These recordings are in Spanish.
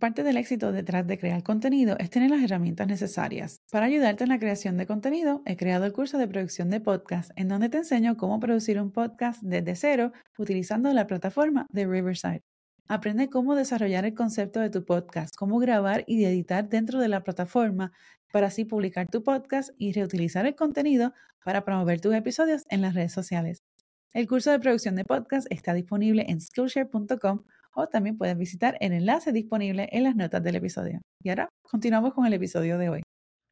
Parte del éxito detrás de crear contenido es tener las herramientas necesarias. Para ayudarte en la creación de contenido, he creado el curso de producción de podcast, en donde te enseño cómo producir un podcast desde cero utilizando la plataforma de Riverside. Aprende cómo desarrollar el concepto de tu podcast, cómo grabar y editar dentro de la plataforma para así publicar tu podcast y reutilizar el contenido para promover tus episodios en las redes sociales. El curso de producción de podcast está disponible en skillshare.com o también puedes visitar el enlace disponible en las notas del episodio. Y ahora continuamos con el episodio de hoy.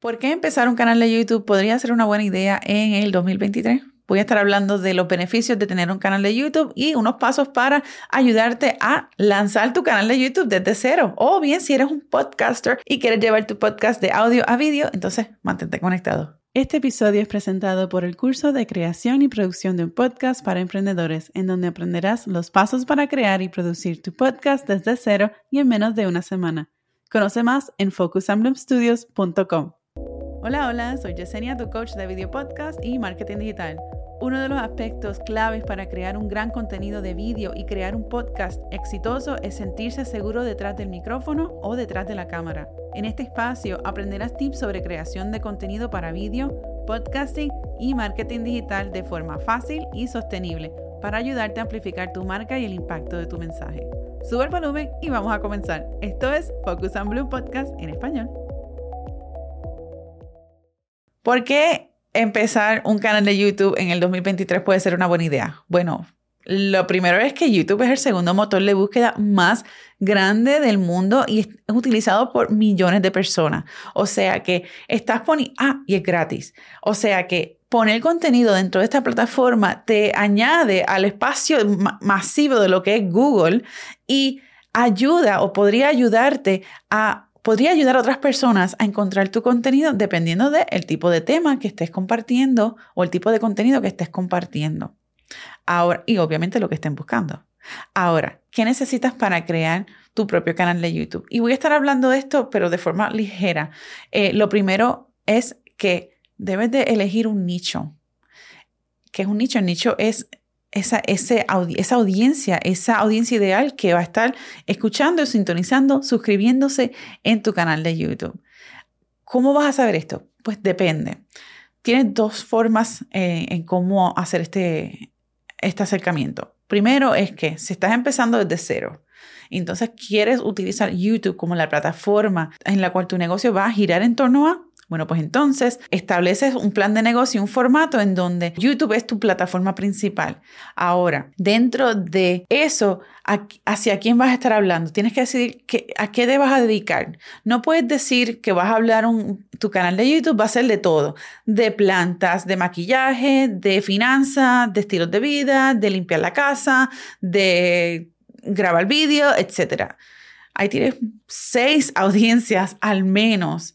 ¿Por qué empezar un canal de YouTube podría ser una buena idea en el 2023? Voy a estar hablando de los beneficios de tener un canal de YouTube y unos pasos para ayudarte a lanzar tu canal de YouTube desde cero. O bien si eres un podcaster y quieres llevar tu podcast de audio a vídeo, entonces mantente conectado. Este episodio es presentado por el curso de creación y producción de un podcast para emprendedores, en donde aprenderás los pasos para crear y producir tu podcast desde cero y en menos de una semana. Conoce más en focusamblemstudios.com. Hola, hola, soy Yesenia, tu coach de video podcast y marketing digital. Uno de los aspectos claves para crear un gran contenido de vídeo y crear un podcast exitoso es sentirse seguro detrás del micrófono o detrás de la cámara. En este espacio aprenderás tips sobre creación de contenido para vídeo, podcasting y marketing digital de forma fácil y sostenible para ayudarte a amplificar tu marca y el impacto de tu mensaje. Sube el volumen y vamos a comenzar. Esto es Focus on Blue Podcast en español. ¿Por qué empezar un canal de YouTube en el 2023 puede ser una buena idea? Bueno, lo primero es que YouTube es el segundo motor de búsqueda más grande del mundo y es utilizado por millones de personas. O sea que estás poniendo, ah, y es gratis. O sea que poner contenido dentro de esta plataforma te añade al espacio masivo de lo que es Google y ayuda o podría ayudarte a podría ayudar a otras personas a encontrar tu contenido dependiendo del tipo de tema que estés compartiendo o el tipo de contenido que estés compartiendo. Ahora, y obviamente lo que estén buscando. Ahora, ¿qué necesitas para crear tu propio canal de YouTube? Y voy a estar hablando de esto, pero de forma ligera. Eh, lo primero es que debes de elegir un nicho. ¿Qué es un nicho? El nicho es esa, esa audiencia, esa audiencia ideal que va a estar escuchando, sintonizando, suscribiéndose en tu canal de YouTube. ¿Cómo vas a saber esto? Pues depende. Tienes dos formas eh, en cómo hacer este, este acercamiento. Primero es que si estás empezando desde cero, entonces quieres utilizar YouTube como la plataforma en la cual tu negocio va a girar en torno a, bueno, pues entonces estableces un plan de negocio, un formato en donde YouTube es tu plataforma principal. Ahora, dentro de eso, ¿hacia quién vas a estar hablando? Tienes que decidir a qué te vas a dedicar. No puedes decir que vas a hablar un, tu canal de YouTube va a ser de todo, de plantas, de maquillaje, de finanzas, de estilos de vida, de limpiar la casa, de grabar vídeo, etc. Ahí tienes seis audiencias al menos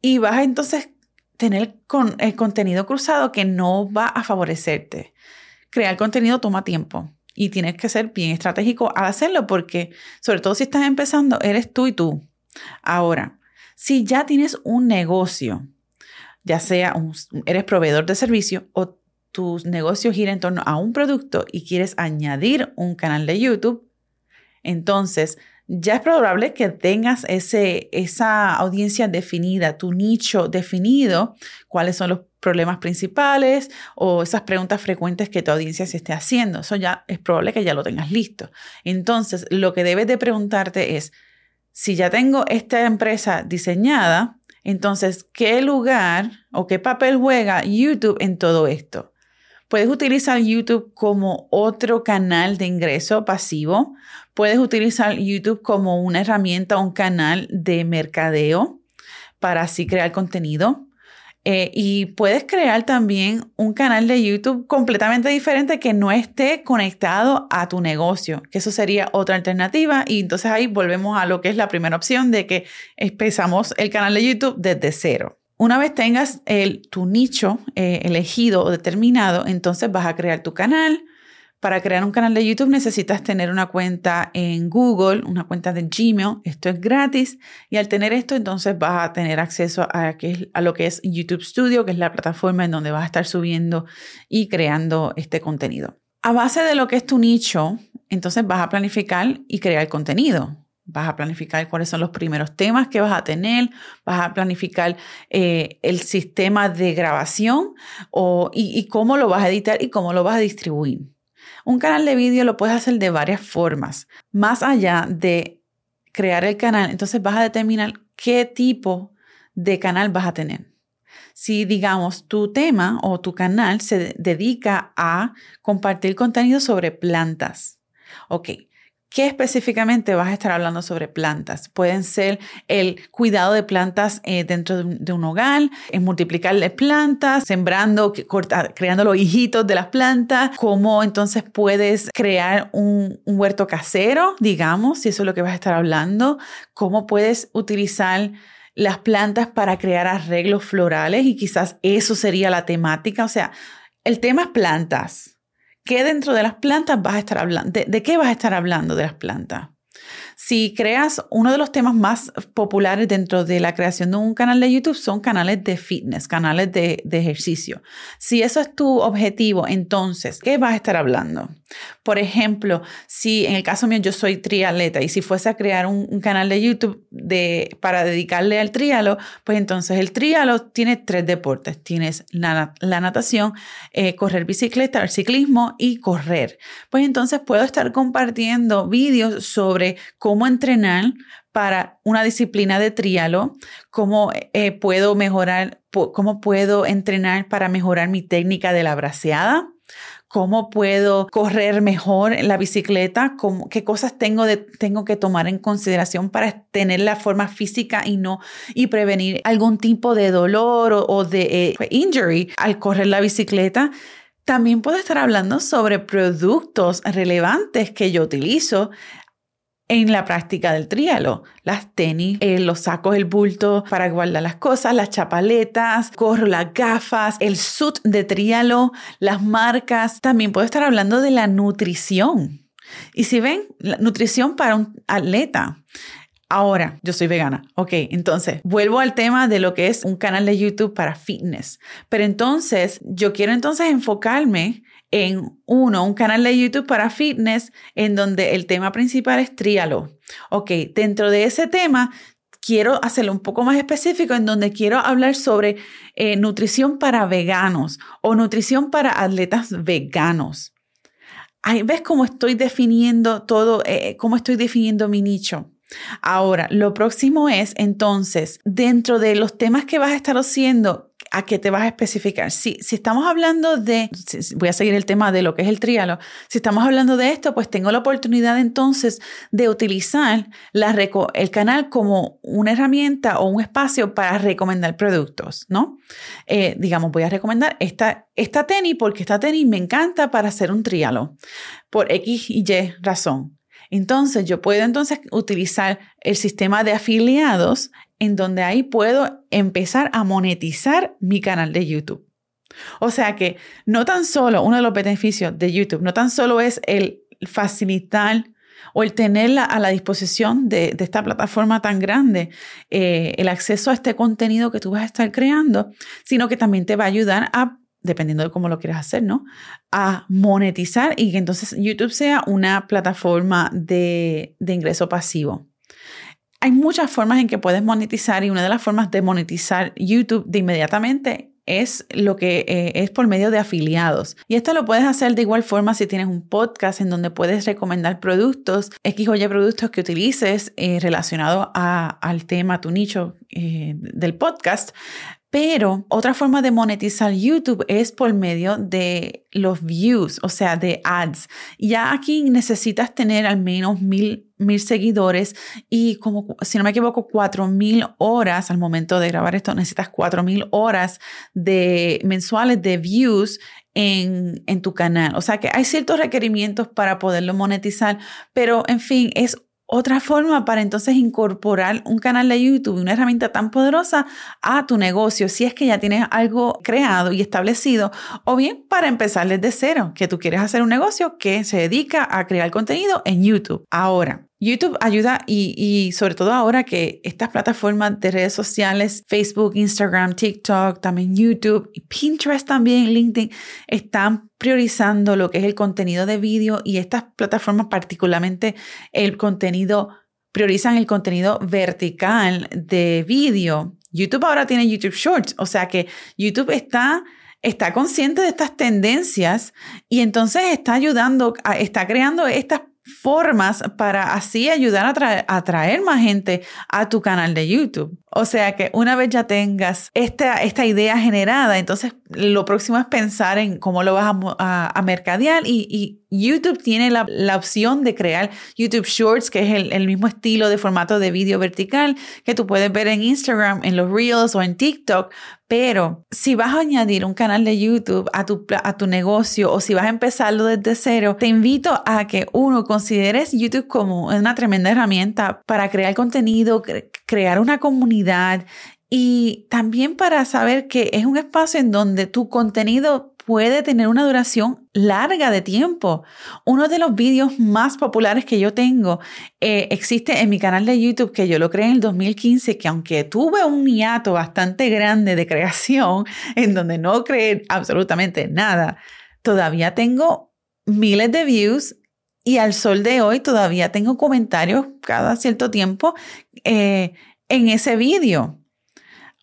y vas a entonces tener con, el contenido cruzado que no va a favorecerte. Crear contenido toma tiempo y tienes que ser bien estratégico al hacerlo porque, sobre todo si estás empezando, eres tú y tú. Ahora, si ya tienes un negocio, ya sea eres proveedor de servicio o tu negocio gira en torno a un producto y quieres añadir un canal de YouTube, entonces ya es probable que tengas ese, esa audiencia definida, tu nicho definido, cuáles son los problemas principales o esas preguntas frecuentes que tu audiencia se esté haciendo. Eso ya es probable que ya lo tengas listo. Entonces, lo que debes de preguntarte es, si ya tengo esta empresa diseñada, entonces, ¿qué lugar o qué papel juega YouTube en todo esto? Puedes utilizar YouTube como otro canal de ingreso pasivo. Puedes utilizar YouTube como una herramienta, un canal de mercadeo para así crear contenido. Eh, y puedes crear también un canal de YouTube completamente diferente que no esté conectado a tu negocio, que eso sería otra alternativa. Y entonces ahí volvemos a lo que es la primera opción de que empezamos el canal de YouTube desde cero. Una vez tengas el, tu nicho eh, elegido o determinado, entonces vas a crear tu canal. Para crear un canal de YouTube necesitas tener una cuenta en Google, una cuenta de Gmail. Esto es gratis y al tener esto entonces vas a tener acceso a, a lo que es YouTube Studio, que es la plataforma en donde vas a estar subiendo y creando este contenido. A base de lo que es tu nicho, entonces vas a planificar y crear contenido. Vas a planificar cuáles son los primeros temas que vas a tener, vas a planificar eh, el sistema de grabación o, y, y cómo lo vas a editar y cómo lo vas a distribuir. Un canal de vídeo lo puedes hacer de varias formas. Más allá de crear el canal, entonces vas a determinar qué tipo de canal vas a tener. Si, digamos, tu tema o tu canal se dedica a compartir contenido sobre plantas. Ok, ¿Qué específicamente vas a estar hablando sobre plantas? Pueden ser el cuidado de plantas eh, dentro de un, hogar, en multiplicarle plantas, sembrando, creando los hijitos de las plantas, cómo entonces puedes crear un, un huerto casero, digamos, si eso es lo que vas a estar hablando, cómo puedes utilizar las plantas para crear arreglos florales y quizás eso sería la temática. O sea, el tema es plantas ¿Qué dentro de las plantas vas a estar hablando? ¿De, qué vas a estar hablando de las plantas? Si creas uno de los temas más populares dentro de la creación de un canal de YouTube son canales de fitness, canales de, ejercicio. Si eso es tu objetivo, entonces, ¿qué vas a estar hablando? Por ejemplo, si en el caso mío yo soy triatleta y si fuese a crear un, canal de YouTube de, para dedicarle al trialo, pues entonces el trialo tiene tres deportes. Tienes la, natación, eh, correr bicicleta, el ciclismo y correr. Pues entonces puedo estar compartiendo vídeos sobre cómo entrenar para una disciplina de trialo, cómo eh, puedo mejorar, cómo puedo entrenar para mejorar mi técnica de la braceada, cómo puedo correr mejor en la bicicleta, qué cosas tengo, de, tengo que tomar en consideración para tener la forma física y no y prevenir algún tipo de dolor o, de eh, injury al correr la bicicleta. También puedo estar hablando sobre productos relevantes que yo utilizo en la práctica del trialo. Las tenis, eh, los sacos, el bulto para guardar las cosas, las chapaletas, gorro, las gafas, el suit de trialo, las marcas. También puedo estar hablando de la nutrición. Y si ven, nutrición para un atleta. Ahora, yo soy vegana. Ok, entonces vuelvo al tema de lo que es un canal de YouTube para fitness. Pero entonces, yo quiero entonces enfocarme en uno, un canal de YouTube para fitness en donde el tema principal es trialo. Ok, dentro de ese tema quiero hacerlo un poco más específico en donde quiero hablar sobre eh, nutrición para veganos o nutrición para atletas veganos. Ahí ves cómo estoy definiendo todo, eh, cómo estoy definiendo mi nicho. Ahora, lo próximo es entonces, dentro de los temas que vas a estar haciendo, ¿a qué te vas a especificar? Si, si estamos hablando de, voy a seguir el tema de lo que es el trialo, si estamos hablando de esto, pues tengo la oportunidad entonces de utilizar el canal como una herramienta o un espacio para recomendar productos, ¿no? Eh, digamos, voy a recomendar esta, esta tenis porque esta tenis me encanta para hacer un trialo, por X y Y razón. Entonces, yo puedo entonces utilizar el sistema de afiliados en donde ahí puedo empezar a monetizar mi canal de YouTube. O sea que no tan solo uno de los beneficios de YouTube, no tan solo es el facilitar o el tenerla a la disposición de, esta plataforma tan grande, eh, el acceso a este contenido que tú vas a estar creando, sino que también te va a ayudar a, dependiendo de cómo lo quieras hacer, ¿no? A monetizar y que entonces YouTube sea una plataforma de, de ingreso pasivo. Hay muchas formas en que puedes monetizar y una de las formas de monetizar YouTube de inmediatamente es lo que eh, es por medio de afiliados. Y esto lo puedes hacer de igual forma si tienes un podcast en donde puedes recomendar productos, X o Y productos que utilices eh, relacionados al tema, tu nicho eh, del podcast. Pero otra forma de monetizar YouTube es por medio de los views, o sea, de ads. Ya aquí necesitas tener al menos mil, mil seguidores y como, si no me equivoco, cuatro mil horas al momento de grabar esto, necesitas cuatro mil horas de mensuales de views en, en, tu canal. O sea que hay ciertos requerimientos para poderlo monetizar, pero en fin, es otra forma para entonces incorporar un canal de YouTube, una herramienta tan poderosa a tu negocio, si es que ya tienes algo creado y establecido, o bien para empezar desde cero, que tú quieres hacer un negocio que se dedica a crear contenido en YouTube. Ahora, YouTube ayuda y, sobre todo ahora que estas plataformas de redes sociales, Facebook, Instagram, TikTok, también YouTube y Pinterest también, LinkedIn, están priorizando lo que es el contenido de vídeo y estas plataformas particularmente el contenido priorizan el contenido vertical de vídeo. YouTube ahora tiene YouTube Shorts, o sea que YouTube está está consciente de estas tendencias y entonces está ayudando, está creando estas formas para así ayudar a, atraer más gente a tu canal de YouTube. O sea que una vez ya tengas esta, esta idea generada, entonces lo próximo es pensar en cómo lo vas a, mercadear y, YouTube tiene la, opción de crear YouTube Shorts, que es el, el, mismo estilo de formato de vídeo vertical que tú puedes ver en Instagram, en los Reels o en TikTok. Pero si vas a añadir un canal de YouTube a tu, a tu negocio o si vas a empezarlo desde cero, te invito a que uno consideres YouTube como una tremenda herramienta para crear contenido, crear una comunidad y también para saber que es un espacio en donde tu contenido puede tener una duración larga de tiempo. Uno de los vídeos más populares que yo tengo eh, existe en mi canal de YouTube que yo lo creé en el 2015, que aunque tuve un hiato bastante grande de creación, en donde no creé absolutamente nada, todavía tengo miles de views y al sol de hoy todavía tengo comentarios cada cierto tiempo eh, en ese vídeo.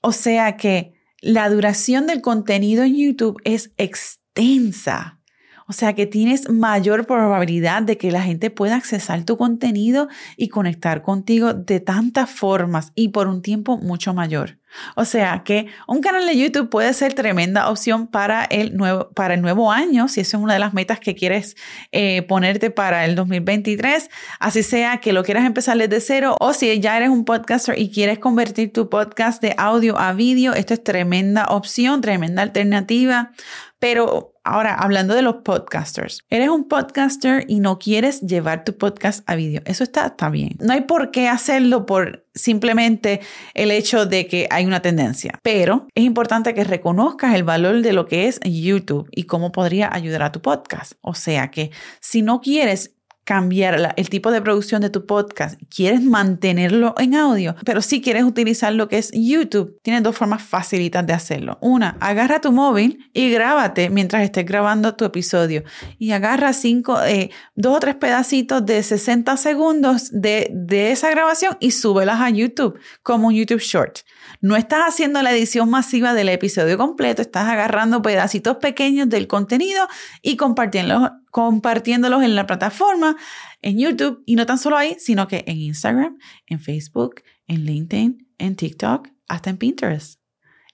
O sea que la duración del contenido en YouTube es extensa. O sea que tienes mayor probabilidad de que la gente pueda accesar tu contenido y conectar contigo de tantas formas y por un tiempo mucho mayor. O sea que un canal de YouTube puede ser tremenda opción para el nuevo, para el nuevo año, si esa es una de las metas que quieres eh, ponerte para el 2023, así sea que lo quieras empezar desde cero o si ya eres un podcaster y quieres convertir tu podcast de audio a vídeo, esto es tremenda opción, tremenda alternativa. Pero ahora, hablando de los podcasters, eres un podcaster y no quieres llevar tu podcast a vídeo. Eso está, está bien. No hay por qué hacerlo por simplemente el hecho de que hay una tendencia, pero es importante que reconozcas el valor de lo que es YouTube y cómo podría ayudar a tu podcast. O sea que si no quieres cambiar el tipo de producción de tu podcast, quieres mantenerlo en audio, pero si quieres utilizar lo que es YouTube, tienes dos formas facilitas de hacerlo. Una, agarra tu móvil y grábate mientras estés grabando tu episodio y agarra cinco, eh, dos o tres pedacitos de 60 segundos de, de esa grabación y súbelas a YouTube como un YouTube Short. No estás haciendo la edición masiva del episodio completo, estás agarrando pedacitos pequeños del contenido y compartiéndolos, compartiéndolos en la plataforma, en YouTube, y no tan solo ahí, sino que en Instagram, en Facebook, en LinkedIn, en TikTok, hasta en Pinterest.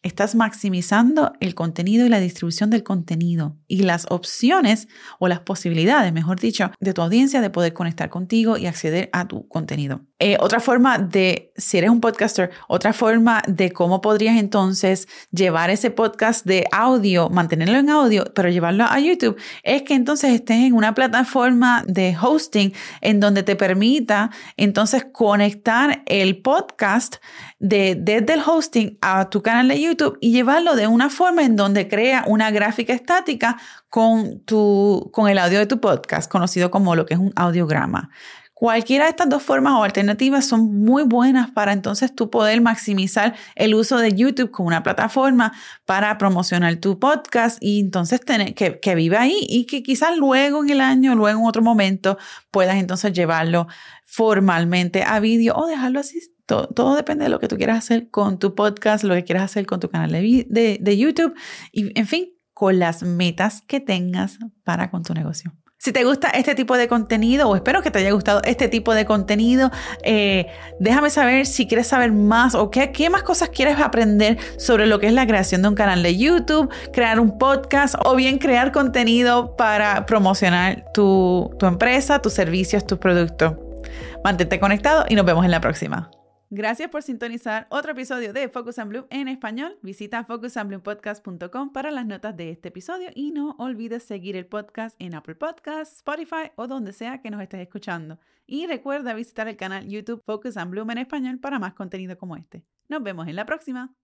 Estás maximizando el contenido y la distribución del contenido y las opciones o las posibilidades, mejor dicho, de tu audiencia de poder conectar contigo y acceder a tu contenido. Eh, otra forma de, si eres un podcaster, otra forma de cómo podrías entonces llevar ese podcast de audio, mantenerlo en audio, pero llevarlo a YouTube, es que entonces estés en una plataforma de hosting en donde te permita entonces conectar el podcast de, desde el hosting a tu canal de YouTube y llevarlo de una forma en donde crea una gráfica estática con, tu, con el audio de tu podcast, conocido como lo que es un audiograma. Cualquiera de estas dos formas o alternativas son muy buenas para entonces tú poder maximizar el uso de YouTube como una plataforma para promocionar tu podcast y entonces tener que, que viva ahí y que quizás luego en el año, luego en otro momento puedas entonces llevarlo formalmente a vídeo o dejarlo así todo, depende de lo que tú quieras hacer con tu podcast, lo que quieras hacer con tu canal de, de, YouTube y, en fin, con las metas que tengas para con tu negocio. Si te gusta este tipo de contenido, o espero que te haya gustado este tipo de contenido, eh, déjame saber si quieres saber más o qué, más cosas quieres aprender sobre lo que es la creación de un canal de YouTube, crear un podcast o bien crear contenido para promocionar tu, tu empresa, tus servicios, tus productos. Mantente conectado y nos vemos en la próxima. Gracias por sintonizar otro episodio de Focus and Bloom en español. Visita focusandbloompodcast.com para las notas de este episodio y no olvides seguir el podcast en Apple Podcasts, Spotify o donde sea que nos estés escuchando. Y recuerda visitar el canal YouTube Focus and Bloom en español para más contenido como este. Nos vemos en la próxima.